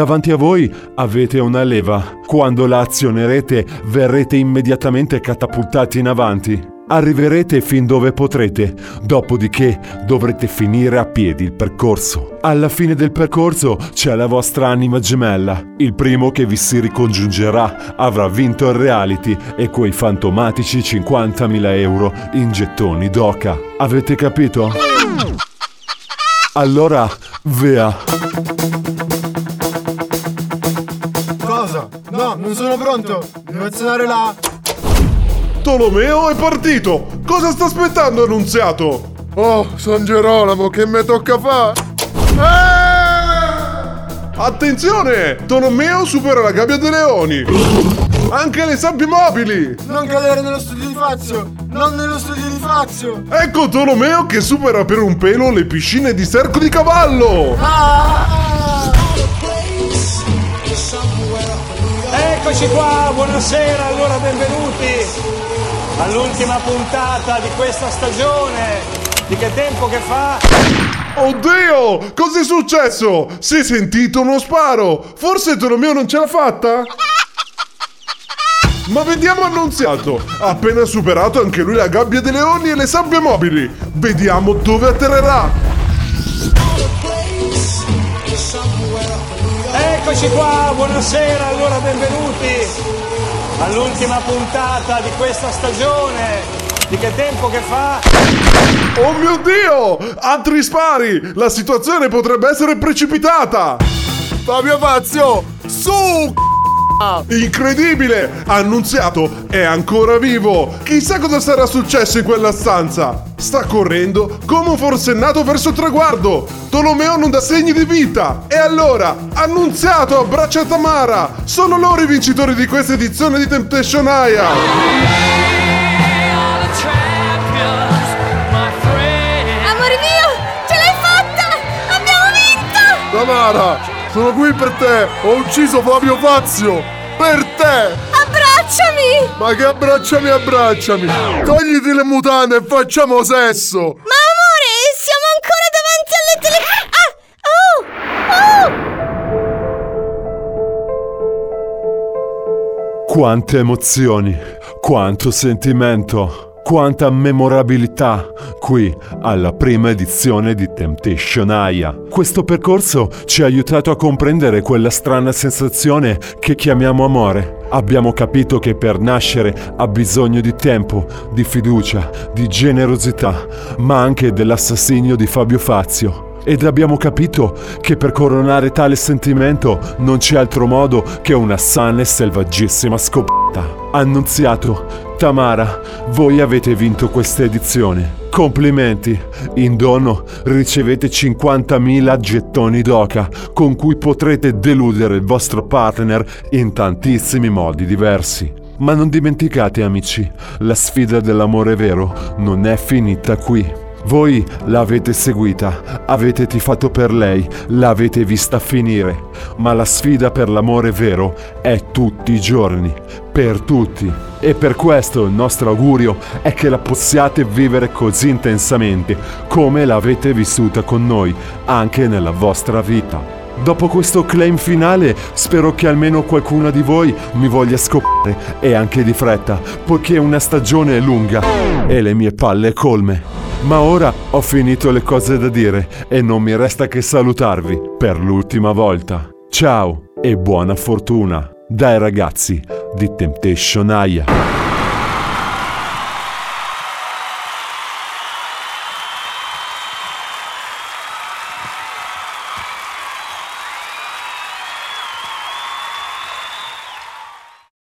Davanti a voi avete una leva. Quando la azionerete verrete immediatamente catapultati in avanti. Arriverete fin dove potrete, dopodiché dovrete finire a piedi il percorso. Alla fine del percorso c'è la vostra anima gemella. Il primo che vi si ricongiungerà avrà vinto il reality e quei fantomatici 50.000 euro in gettoni d'oca. Avete capito? Allora, via. Sono pronto. Devo azionare la... Tolomeo è partito! Cosa sta aspettando, Annunziato? Oh, San Gerolamo, che me tocca fare? Attenzione! Tolomeo supera la gabbia dei leoni! Anche le sabbie mobili! Non cadere nello studio di Fazio! Non nello studio di Fazio! Ecco Tolomeo che supera per un pelo le piscine di cerco di cavallo! Ah! Eccoci qua, buonasera, allora benvenuti all'ultima puntata di questa stagione. Di che tempo che fa? Oddio! Cos'è successo? Si è sentito uno sparo! Forse Tolomeo non ce l'ha fatta? Ma vediamo Annunziato! Ha appena superato anche lui la gabbia dei leoni e le sabbie mobili! Vediamo dove atterrerà! Eccoci qua, buonasera, allora benvenuti all'ultima puntata di questa stagione. Di che tempo che fa? Oh mio Dio! Altri spari! La situazione potrebbe essere precipitata! Fabio Fazio, su! Incredibile! Annunziato è ancora vivo! Chissà cosa sarà successo in quella stanza! Sta correndo come un forsennato verso il traguardo! Tolomeo non dà segni di vita! E allora, Annunziato abbraccia Tamara! Sono loro i vincitori di questa edizione di Temptation Aya! Amore mio, ce l'hai fatta! Abbiamo vinto! Tamara, sono qui per te! Ho ucciso Fabio Fazio! Per te! Abbracciami! Ma che abbracciami, abbracciami! Togliti le mutande e facciamo sesso! Ma amore, siamo ancora davanti alle tele... Ah! Oh! Oh! Quante emozioni, quanto sentimento, quanta memorabilità qui alla prima edizione di Temptation Aya. Questo percorso ci ha aiutato a comprendere quella strana sensazione che chiamiamo amore. Abbiamo capito che per nascere ha bisogno di tempo, di fiducia, di generosità, ma anche dell'assassinio di Fabio Fazio. Ed abbiamo capito che per coronare tale sentimento non c'è altro modo che una sana e selvaggissima scoperta. Annunziato, Tamara, voi avete vinto questa edizione. Complimenti! In dono ricevete 50.000 gettoni d'oca con cui potrete deludere il vostro partner in tantissimi modi diversi. Ma non dimenticate amici, la sfida dell'amore vero non è finita qui. Voi l'avete seguita, avete tifato per lei, l'avete vista finire, ma la sfida per l'amore vero è tutti i giorni, per tutti. E per questo il nostro augurio è che la possiate vivere così intensamente come l'avete vissuta con noi, anche nella vostra vita. Dopo questo claim finale spero che almeno qualcuna di voi mi voglia scopare e anche di fretta, poiché una stagione è lunga e le mie palle colme. Ma ora ho finito le cose da dire e non mi resta che salutarvi per l'ultima volta. Ciao e buona fortuna dai ragazzi di Temptation Aya.